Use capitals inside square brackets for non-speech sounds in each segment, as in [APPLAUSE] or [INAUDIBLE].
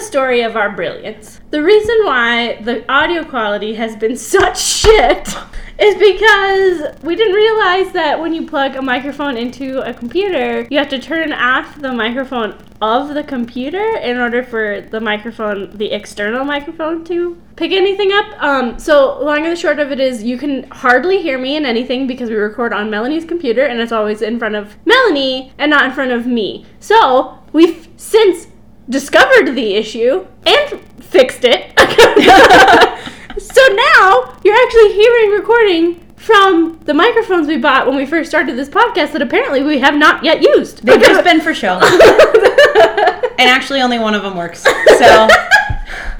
story of our brilliance. The reason why the audio quality has been [LAUGHS] such shit is because we didn't realize that when you plug a microphone into a computer, you have to turn off the microphone of the computer in order for the microphone, the external microphone, to pick anything up. Um, so, long and the short of it is, you can hardly hear me in anything because we record on Melanie's computer and it's always in front of Melanie and not in front of me. So, we've since discovered the issue and fixed it. [LAUGHS] so now you're actually hearing recording from the microphones we bought when we first started this podcast that apparently we have not yet used. They've just [LAUGHS] been for show. and actually, only one of them works. So [LAUGHS]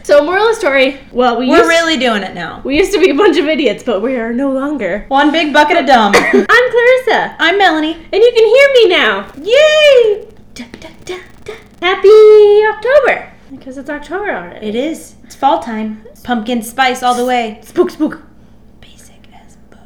So, moral of the story. Well, we we're really doing it now. we used to be a bunch of idiots, but we are no longer. One big bucket of dumb. I'm Clarissa, I'm Melanie. and you can hear me now. Yay! Da, da, da. Happy October because it's October already. It is. It's fall time. Pumpkin spice all the way. Spook, spook. Basic as fuck.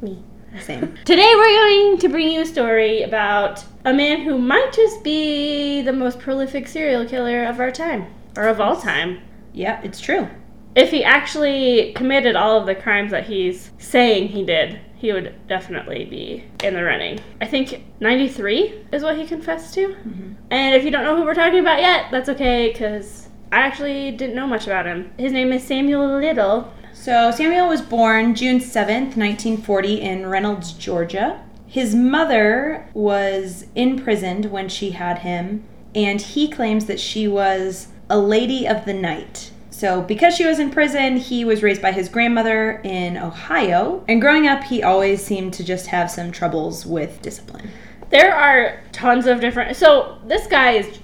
Me. Same. [LAUGHS] Today we're going to bring you a story about a man who might just be the most prolific serial killer of our time, or of all time. Yeah, it's true. If he actually committed all of the crimes that he's saying he did, he would definitely be in the running. I think 93 is what he confessed to. Mm-hmm. And if you don't know who we're talking about yet, that's okay, because I actually didn't know much about him. His name is Samuel Little. So Samuel was born June 7th, 1940 in Reynolds, Georgia. His mother was imprisoned when she had him, and he claims that she was a lady of the night. So, because she was in prison, he was raised by his grandmother in Ohio. And growing up, he always seemed to just have some troubles with discipline. There are tons of different. So this guy is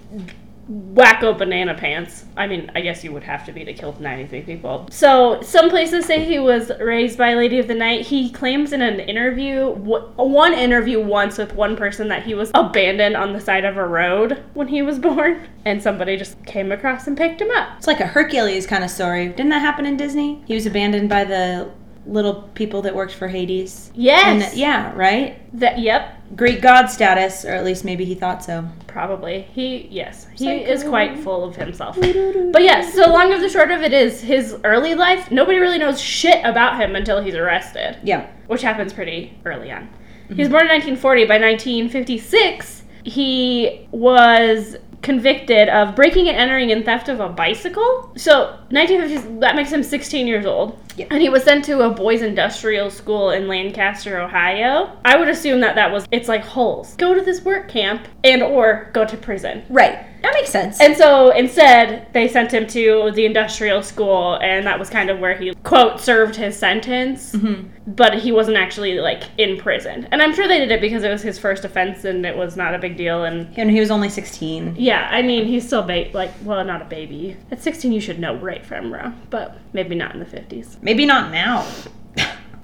wacko banana pants. I mean, I guess you would have to be to kill 93 people. So some places say he was raised by Lady of the Night. He claims in an interview, one interview once with one person, that he was abandoned on the side of a road when he was [LAUGHS] born, and somebody just came across and picked him up. It's like a Hercules kind of story. Didn't that happen in Disney? He was abandoned by the little people that worked for Hades. Yes. And yeah, right? That. Yep. Greek god status, or at least maybe he thought so. Probably. He, yes, he Psycho. is uh, quite full of himself. [LAUGHS] But yes, so long of the short of it is his early life, nobody really knows shit about him until he's arrested, Yeah. which happens pretty early on. He was mm-hmm. born in 1940. By 1956, he was convicted of breaking and entering and theft of a bicycle. So 1950s, that makes him 16 years old. Yeah. And he was sent to a boys' industrial school in Lancaster, Ohio. I would assume that that was, it's like holes. Go to this work camp and or go to prison. Right. That makes sense. And so instead, they sent him to the industrial school, and that was kind of where he, quote, served his sentence. Mm-hmm. But he wasn't actually, like, in prison. And I'm sure they did it because it was his first offense and it was not a big deal. And and he was only 16. yeah, I mean, he's still, ba- like, well, not a baby. At 16, you should know right from wrong, but maybe not in the 50s. Maybe not now.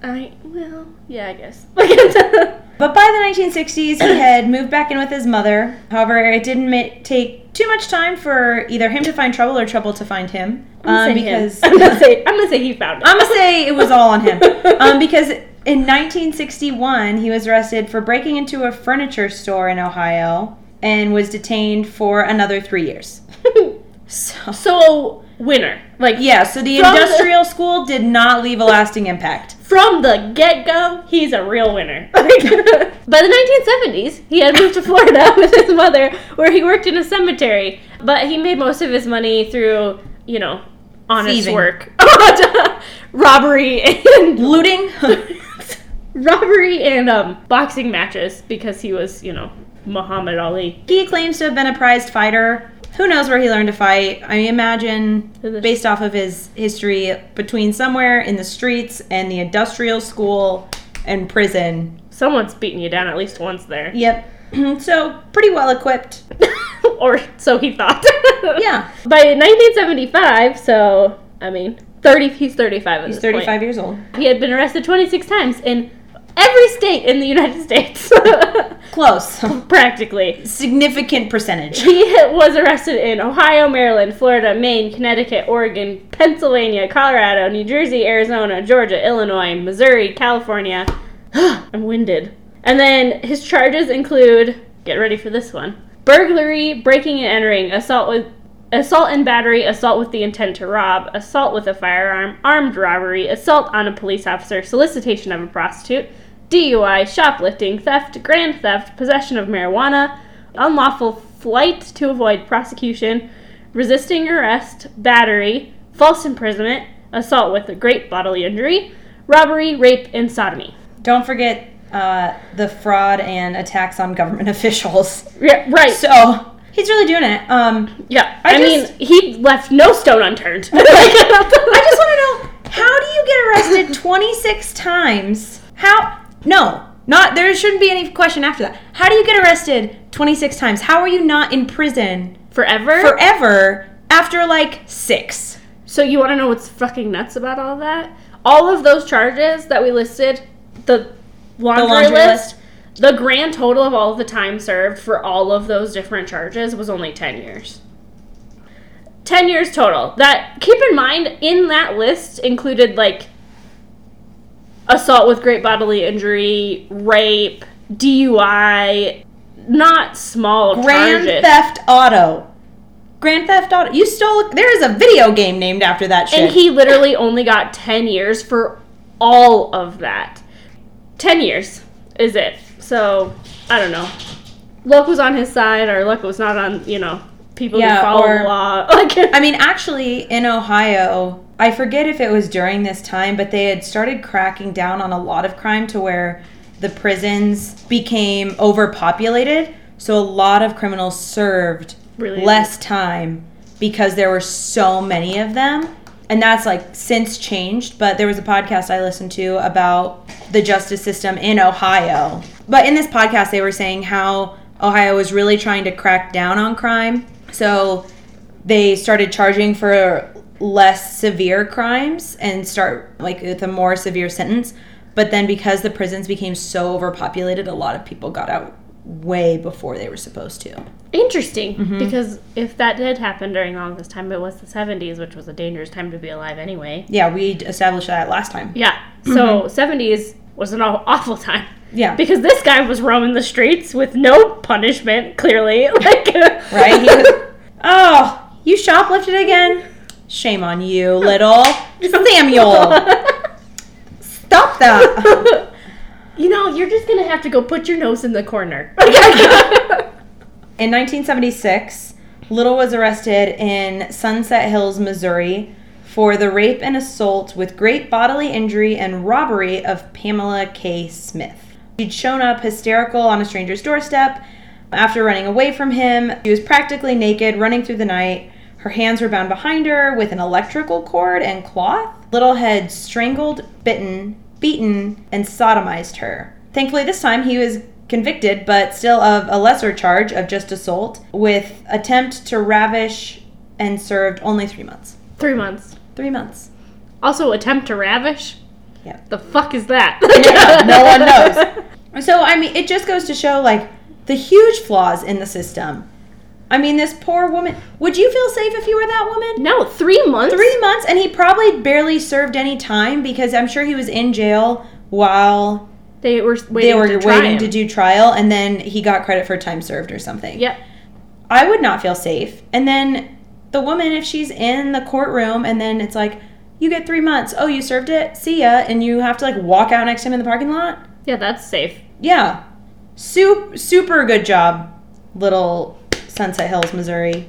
I, well, yeah, I guess. [LAUGHS] [LAUGHS] But by the 1960s, he had moved back in with his mother. However, it didn't ma- take too much time for either him to find trouble or trouble to find him. Um, say him. because I'm gonna say, I'm gonna say he found it. I'm gonna say it was all on him. [LAUGHS] Um, because in 1961, he was arrested for breaking into a furniture store in Ohio and was detained for another three years. [LAUGHS] So so, winner. Like, yeah, so the From the- industrial school did not leave a lasting impact. from the get go, he's a real winner. [LAUGHS] By the 1970s, he had moved to Florida [LAUGHS] with his mother, where he worked in a cemetery. But he made most of his money through, you know, honest Thieving. work, [LAUGHS] robbery, and Looting. robbery and um, boxing matches because he was, you know, Muhammad Ali. he claims to have been a prized fighter. Who knows where he learned to fight? I imagine, based off of his history, between somewhere in the streets and the industrial school and prison. Someone's beating you down at least once there. Yep. [CLEARS THROAT] so, pretty well equipped. [LAUGHS] or so he thought. [LAUGHS] Yeah. By 1975, so I mean, 30. He's 35. At He's this point. 35 years old. He had been arrested 26 times in every state in the United States, [LAUGHS] Close. practically. Significant percentage. He was arrested in Ohio, Maryland, Florida, Maine, Connecticut, Oregon, Pennsylvania, Colorado, New Jersey, Arizona, Georgia, Illinois, Missouri, California. [GASPS] I'm winded. And then his charges include get ready for this one burglary, breaking and entering, assault with assault and battery, assault with the intent to rob, assault with a firearm, armed robbery, assault on a police officer, solicitation of a prostitute, DUI, shoplifting, theft, grand theft, possession of marijuana, unlawful flight to avoid prosecution, resisting arrest, battery, false imprisonment, assault with a great bodily injury, robbery, rape, and sodomy. Don't forget uh, the fraud and attacks on government [LAUGHS] officials. Yeah, right. So he's really doing it. Um, yeah, I I, just- mean, he left no stone unturned. [LAUGHS] I just want to [LAUGHS] know how do you get arrested 26 times? How? No, not there shouldn't be any question after that. How do you get arrested 26 times? How are you not in prison forever. forever after like six? So you want to know what's fucking nuts about all that? All of those charges that we listed, the laundry, laundry list, the grand total of all of the time served for all of those different charges was only 10 years. 10 years total. That keep in mind in that list included like assault with great bodily injury, rape, DUI, not small Grand charges. Theft Auto. Grand Theft Auto. You stole. There is a video game named after that shit. And he literally only got 10 years for all of that. 10 years is it. So, I don't know. Luck was on his side, or luck was not on, you know, people Yeah, who follow or- the law. [LAUGHS] Like, I mean, actually, in Ohio, I forget if it was during this time, but they had started cracking down on a lot of crime to where the prisons became overpopulated. So a lot of criminals served Really? less time because there were so many of them. And that's like since changed, but there was a podcast I listened to about the justice system in Ohio. But in this podcast, they were saying how Ohio was really trying to crack down on crime. So they started charging for less severe crimes and start like with a more severe sentence. But then because the prisons became so overpopulated, a lot of people got out way before they were supposed to. interesting. Mm-hmm. Because if that did happen during all this time, it was the 70s, which was a dangerous time to be alive anyway. Yeah, we established that last time. Yeah. So, 70s was an awful time. Mm-hmm. Yeah. Because this guy was roaming the streets with no punishment, clearly. [LAUGHS] Like, right? He was, [LAUGHS] oh, you shoplifted again? Shame on you, little Samuel. Stop that. [LAUGHS] you know, you're just gonna have to go put your nose in the corner. [LAUGHS] [LAUGHS] In 1976, Little was arrested in Sunset Hills, Missouri for the rape and assault with great bodily injury and robbery of Pamela K. Smith. She'd shown up hysterical on a stranger's doorstep. After running away from him, she was practically naked, running through the night. Her hands were bound behind her with an electrical cord and cloth. Little had strangled, bitten, beaten, and sodomized her. Thankfully, this time he was convicted, but still of a lesser charge of just assault, with attempt to ravish and served only three months. Three months. Three months. Also, attempt to ravish. Yeah. The fuck is that? [LAUGHS] Yeah, no one knows. [LAUGHS] So, I mean, it just goes to show, like, the huge flaws in the system. I mean, this poor woman. Would you feel safe if you were that woman? No, three months. Three months, and he probably barely served any time because I'm sure he was in jail while They were waiting they were to waiting to do trial, and then he got credit for time served or something. Yep. I would not feel safe. And then the woman, if she's in the courtroom and then it's like, you get three months. Oh, you served it? See ya. And you have to like walk out next to him in the parking lot? Yeah, that's safe. Yeah. Super, super good job, little Sunset Hills, Missouri.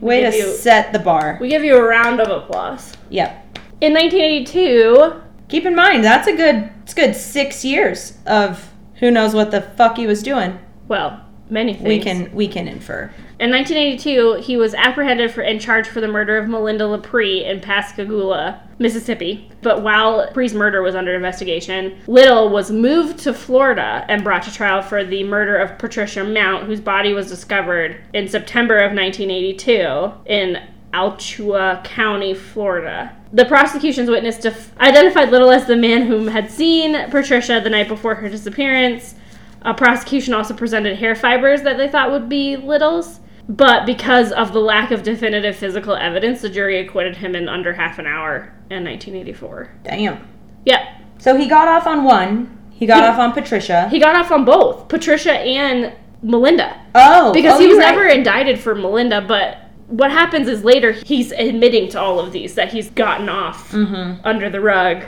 Way to you- set the bar. We give you a round of applause. Yep. In 1982, Keep in mind, that's a good, it's good six years of who knows what the fuck he was doing. well, many things. We can, we can infer. In 1982, he was apprehended for and charged for the murder of Melinda LaPree in Pascagoula, Mississippi. But while LaPree's murder was under investigation, Little was moved to Florida and brought to trial for the murder of Patricia Mount, whose body was discovered in September of 1982 in Alachua County, Florida. The prosecution's witness def- identified Little as the man whom had seen Patricia the night before her disappearance. A prosecution also presented hair fibers that they thought would be Little's, but because of the lack of definitive physical evidence, the jury acquitted him in under half an hour in 1984. Damn. Yep. So he got off on one. He got He- off on Patricia. He got off on both Patricia and Melinda oh, because oh, he was you're right. never indicted for Melinda, but what happens is later he's admitting to all of these that he's gotten off Mm-hmm. under the rug.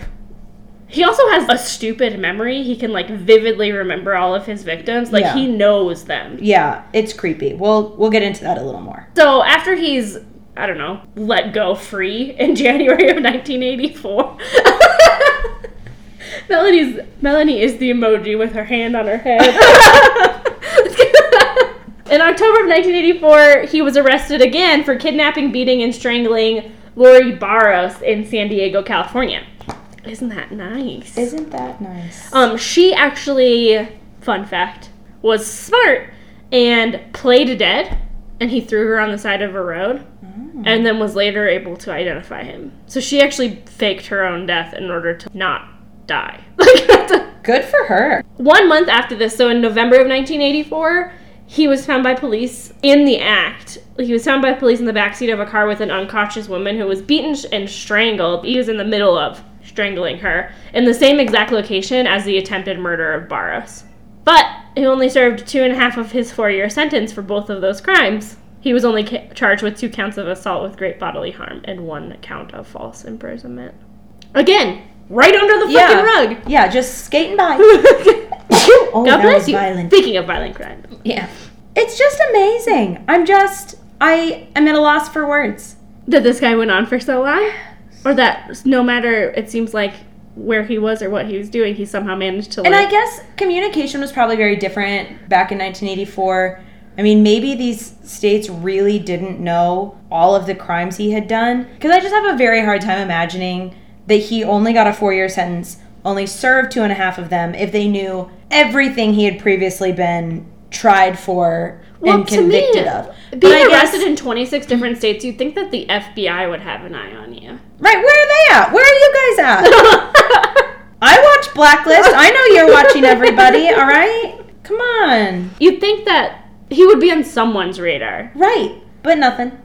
He also has a stupid memory. He can like vividly remember all of his victims. Like Yeah. he knows them. Yeah, it's creepy. We'll we'll get into that a little more. So after he's I don't know, let go free in [LAUGHS] January of 1984. [LAUGHS] Melanie's Melanie is the emoji with her hand on her head. [LAUGHS] in October of 1984, he was arrested again for kidnapping, beating, and strangling Lori Barros in San Diego, California. Isn't that nice? Isn't that nice? Um, she actually, fun fact, was smart and played dead, and he threw her on the side of a road, and then was later able to identify him. So she actually faked her own death in order to not die. [LAUGHS] Good for her. One month after this, so in November of 1984, he was found by police in the act. He was found by police in the backseat of a car with an unconscious woman who was beaten and strangled. He was in the middle of strangling her in the same exact location as the attempted murder of Barros. But he only served two and a half of his four year sentence for both of those crimes. He was only ca- charged with two counts of assault with great bodily harm and one count of false imprisonment. Again, right under the Yeah. fucking rug. Yeah, just skating by. God [LAUGHS] oh, that bless oh, you. violent. Speaking of violent crime, Yeah. It's just amazing. I'm just I am at a loss for words. that this guy went on for so long, or that no matter it seems like where he was or what he was doing, he somehow managed to. And I guess communication was probably very different back in 1984. I mean, maybe these states really didn't know all of the crimes he had done. Because I just have a very hard time imagining that he only got a four year sentence, only served two and a half of them, if they knew everything he had previously been tried for well, and to convicted me, of. But being I guess- arrested in 26 different states, you'd think that the FBI would have an eye on you. Right, where are they at? Where are you guys at? [LAUGHS] I watch Blacklist. I know you're watching everybody, [LAUGHS] all right? Come on. You'd think that he would be on someone's radar. Right, but nothing.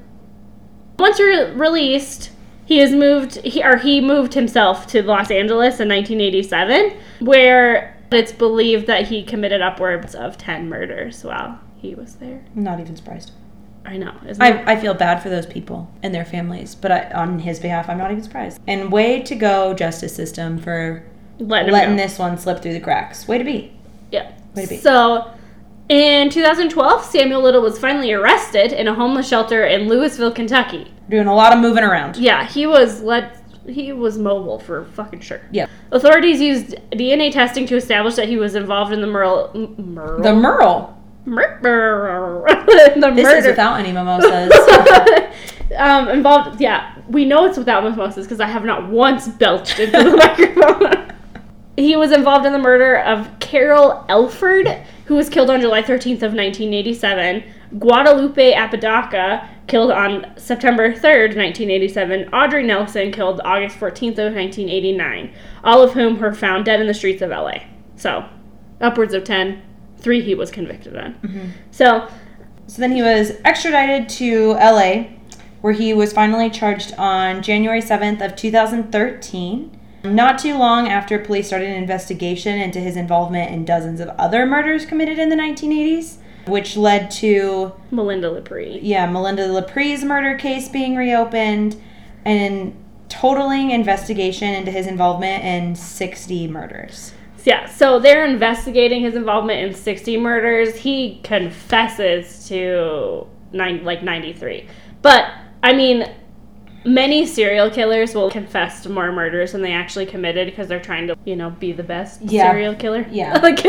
Once re- released, he has moved he or he moved himself to Los Angeles in 1987, where it's believed that he committed upwards of 10 murders while he was there. Not even surprised. I know. I, I feel bad for those people and their families, but I, on his behalf, I'm not even surprised. And way to go, justice system, for Letting, letting this one slip through the cracks. Way to be. Yeah. Way to be. So, in 2012, Samuel Little was finally arrested in a homeless shelter in Louisville, Kentucky. Doing a lot of moving around. Yeah, he was let he was mobile for fucking sure. Yeah. Authorities used DNA testing to establish that he was involved in the Merle. Merle? The Merle. [LAUGHS] The This murder. is without any mimosas. [LAUGHS] um, involved, yeah, we know it's without mimosas because I have not once belched into the [LAUGHS] microphone. he was involved in the murder of Carol Alford, who was killed on July 13th of 1987. Guadalupe Apodaca, killed on September 3rd, 1987. Audrey Nelson, killed August 14th of 1989. All of whom were found dead in the streets of LA. So, upwards of 10. Three he was convicted on. Mm-hmm. So, So then he was extradited to LA, where he was finally charged on January 7th of 2013. Not too long after police started an investigation into his involvement in dozens of other murders committed in the 1980s, which led to Melinda LaPree. yeah, Melinda LaPree's murder case being reopened and totaling investigation into his involvement in 60 murders. Yeah, so they're investigating his involvement in 60 murders. He confesses to nine, like 93. But, I mean, many serial killers will confess to more murders than they actually committed because they're trying to, you know, be the best Yeah. serial killer. Yeah. [LAUGHS] like,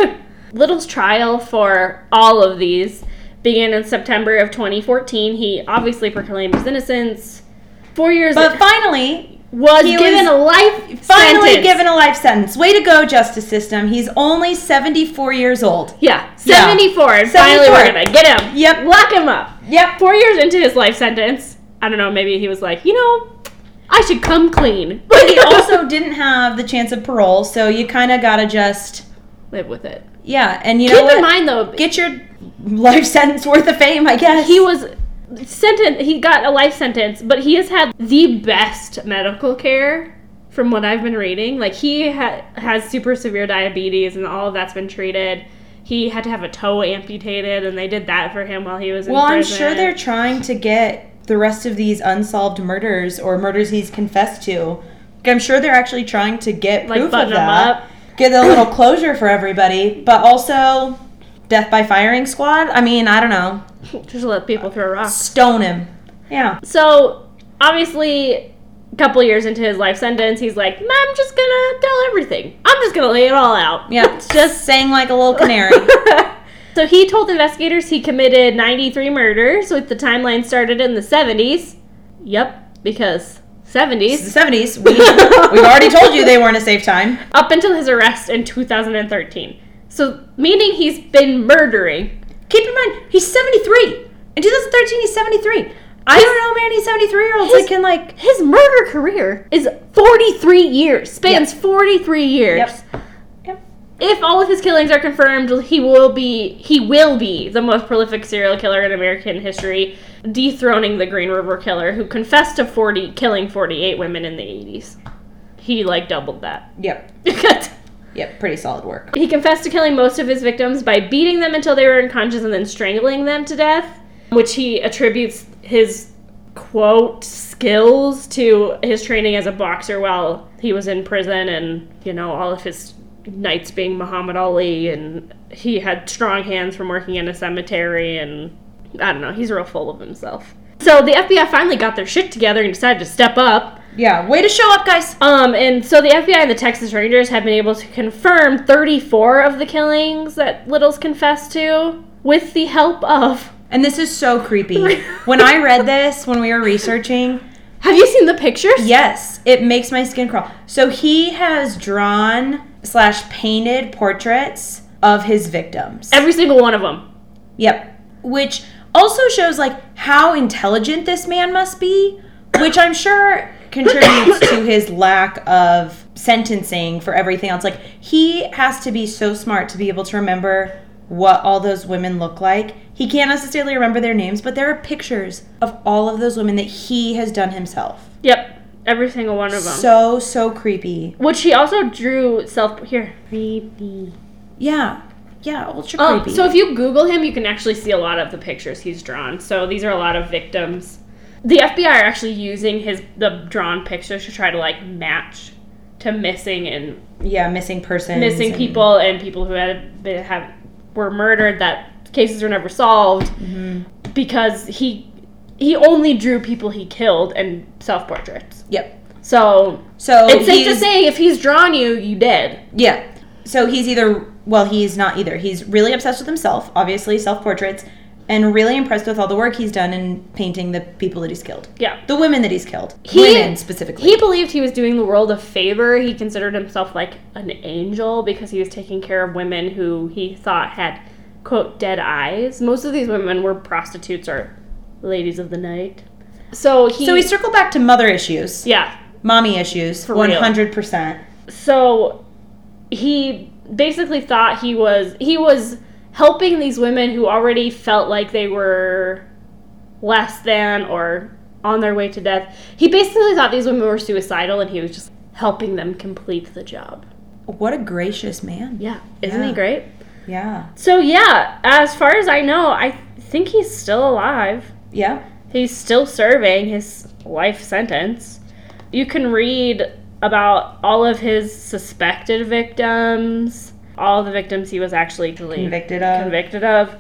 Little's trial for all of these began in September of 2014. He obviously proclaimed his innocence. Four years But finally, was he given was a life finally sentence. given a life sentence. Way to go, justice system. He's only 74 years old. Yeah, Yeah. 74. Finally, 74. we're to get him. Yep. Lock him up. Yep. Four years into his life sentence, I don't know, maybe he was like, you know, I should come clean. [LAUGHS] But he also didn't have the chance of parole, so you kind of gotta just live with it. yeah. And you Keep know what? in mind, though, Get your life sentence worth of fame, I guess. he was sentenced, he got a life sentence, but he has had the best medical care from what I've been reading. Like, he ha- has super severe diabetes, and all of that's been treated. He had to have a toe amputated, and they did that for him while he was in Well, I'm prison. sure they're trying to get the rest of these unsolved murders or murders he's confessed to. I'm sure they're actually trying to get Like proof of that. up. Get a little closure for everybody, but also death by firing squad. I mean, I don't know. [LAUGHS] Just let people throw rocks. Stone him. Yeah. So obviously, a couple years into his life sentence, he's like, "I'm just gonna tell everything. I'm just gonna lay it all out." Yeah. [LAUGHS] Just sang like a little canary. [LAUGHS] so he told investigators he committed 93 murders, with the timeline started in the 70s. Yep, because 70s. the 70s. We, we've already told you they weren't a safe time. Up until his arrest in 2013. So, meaning he's been murdering. Keep in mind, he's 73. In 2013, he's 73. I don't know man. He's 73 year olds His- that can, like. His murder career is 43 years, spans 43 years. Yep. Yep. If all of his killings are confirmed, he will be he will be the most prolific serial killer in American history, dethroning the Green River Killer, who confessed to 40 killing 48 women in the 80s. He like doubled that. Yep. [LAUGHS] Yep. Pretty solid work. he confessed to killing most of his victims by beating them until they were unconscious and then strangling them to death, which he attributes his quote skills to his training as a boxer while he was in prison and you know all of his knights being Muhammad Ali and he had strong hands from working in a cemetery and I don't know, he's real full of himself. So the FBI finally got their shit together and decided to step up. Yeah. Way to show up, guys. Um, and so the FBI and the Texas Rangers have been able to confirm 34 of the killings that Littles confessed to with the help of. And this is so creepy. [LAUGHS] when I read this, when we were researching, Have you seen the pictures? yes, it makes my skin crawl. So he has drawn slash painted portraits of his victims. Every single one of them. Yep. Which also shows like how intelligent this man must be, which I'm sure contributes to his lack of sentencing for everything else. Like he has to be so smart to be able to remember what all those women look like. He can't necessarily remember their names, but there are pictures of all of those women that he has done himself. Yep. Every single one of them. So so creepy. Which he also drew self. Here. Creepy. Yeah. Yeah, ultra Um, creepy. so if you Google him, you can actually see a lot of the pictures he's drawn. So these are a lot of victims. The FBI are actually using his the drawn pictures to try to like match to missing and yeah, missing persons. missing and- people and people who had been have were murdered that cases were never solved Mm-hmm. because he he only drew people he killed and self portraits. Yep. So So it's safe to say if he's drawn you, you did. Yeah. So he's either well, he's not either. He's really obsessed with himself, obviously self portraits, and really impressed with all the work he's done in painting the people that he's killed, Yeah. the women that he's killed, He- women specifically. He believed he was doing the world a favor. He considered himself like an angel because he was taking care of women who he thought had quote dead eyes. Most of these women were prostitutes or ladies of the night. So he so we circle back to mother issues, yeah. mommy issues, For hundred percent. so he basically thought he was he was helping these women who already felt like they were less than or on their way to death. He basically thought these women were suicidal and he was just helping them complete the job. What a gracious man. Yeah, isn't Yeah. he great? Yeah. So yeah, as far as I know, I think he's still alive. Yeah. He's still serving his life sentence. You can read about all of his suspected victims, all the victims he was actually Convicted of. convicted of.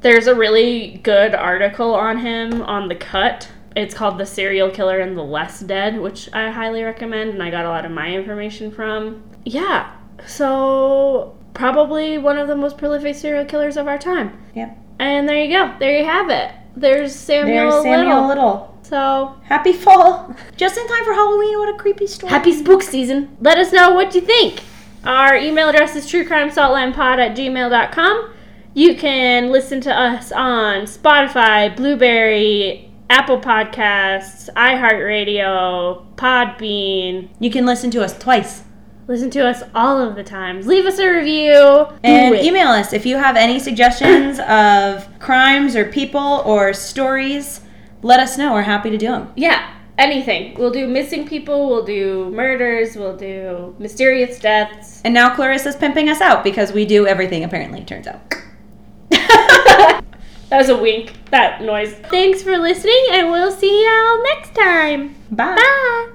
There's a really good article on him on the cut. It's called The Serial Killer and the Less Dead, which I highly recommend, and I got a lot of my information from. Yeah, so probably one of the most prolific serial killers of our time. Yep. And there you go. There you have it. There's Samuel, There's Samuel Little. Little. So Happy fall. Just in time for Halloween. What a creepy story. happy spook season. Let us know what you think. Our email address is truecrimesaltlandpod at gmail.com. You can listen to us on Spotify, Blubrry, Apple Podcasts, iHeartRadio, Podbean. You can listen to us twice. Listen to us all of the times. Leave us a review. And email us if you have any suggestions [COUGHS] of crimes or people or stories. Let us know. We're happy to do them. Yeah, anything. We'll do missing people, we'll do murders, we'll do mysterious deaths. And now Clarissa's pimping us out because we do everything, apparently, turns out. [LAUGHS] That was a wink, that noise. Thanks for listening, and we'll see y'all next time. Bye. Bye.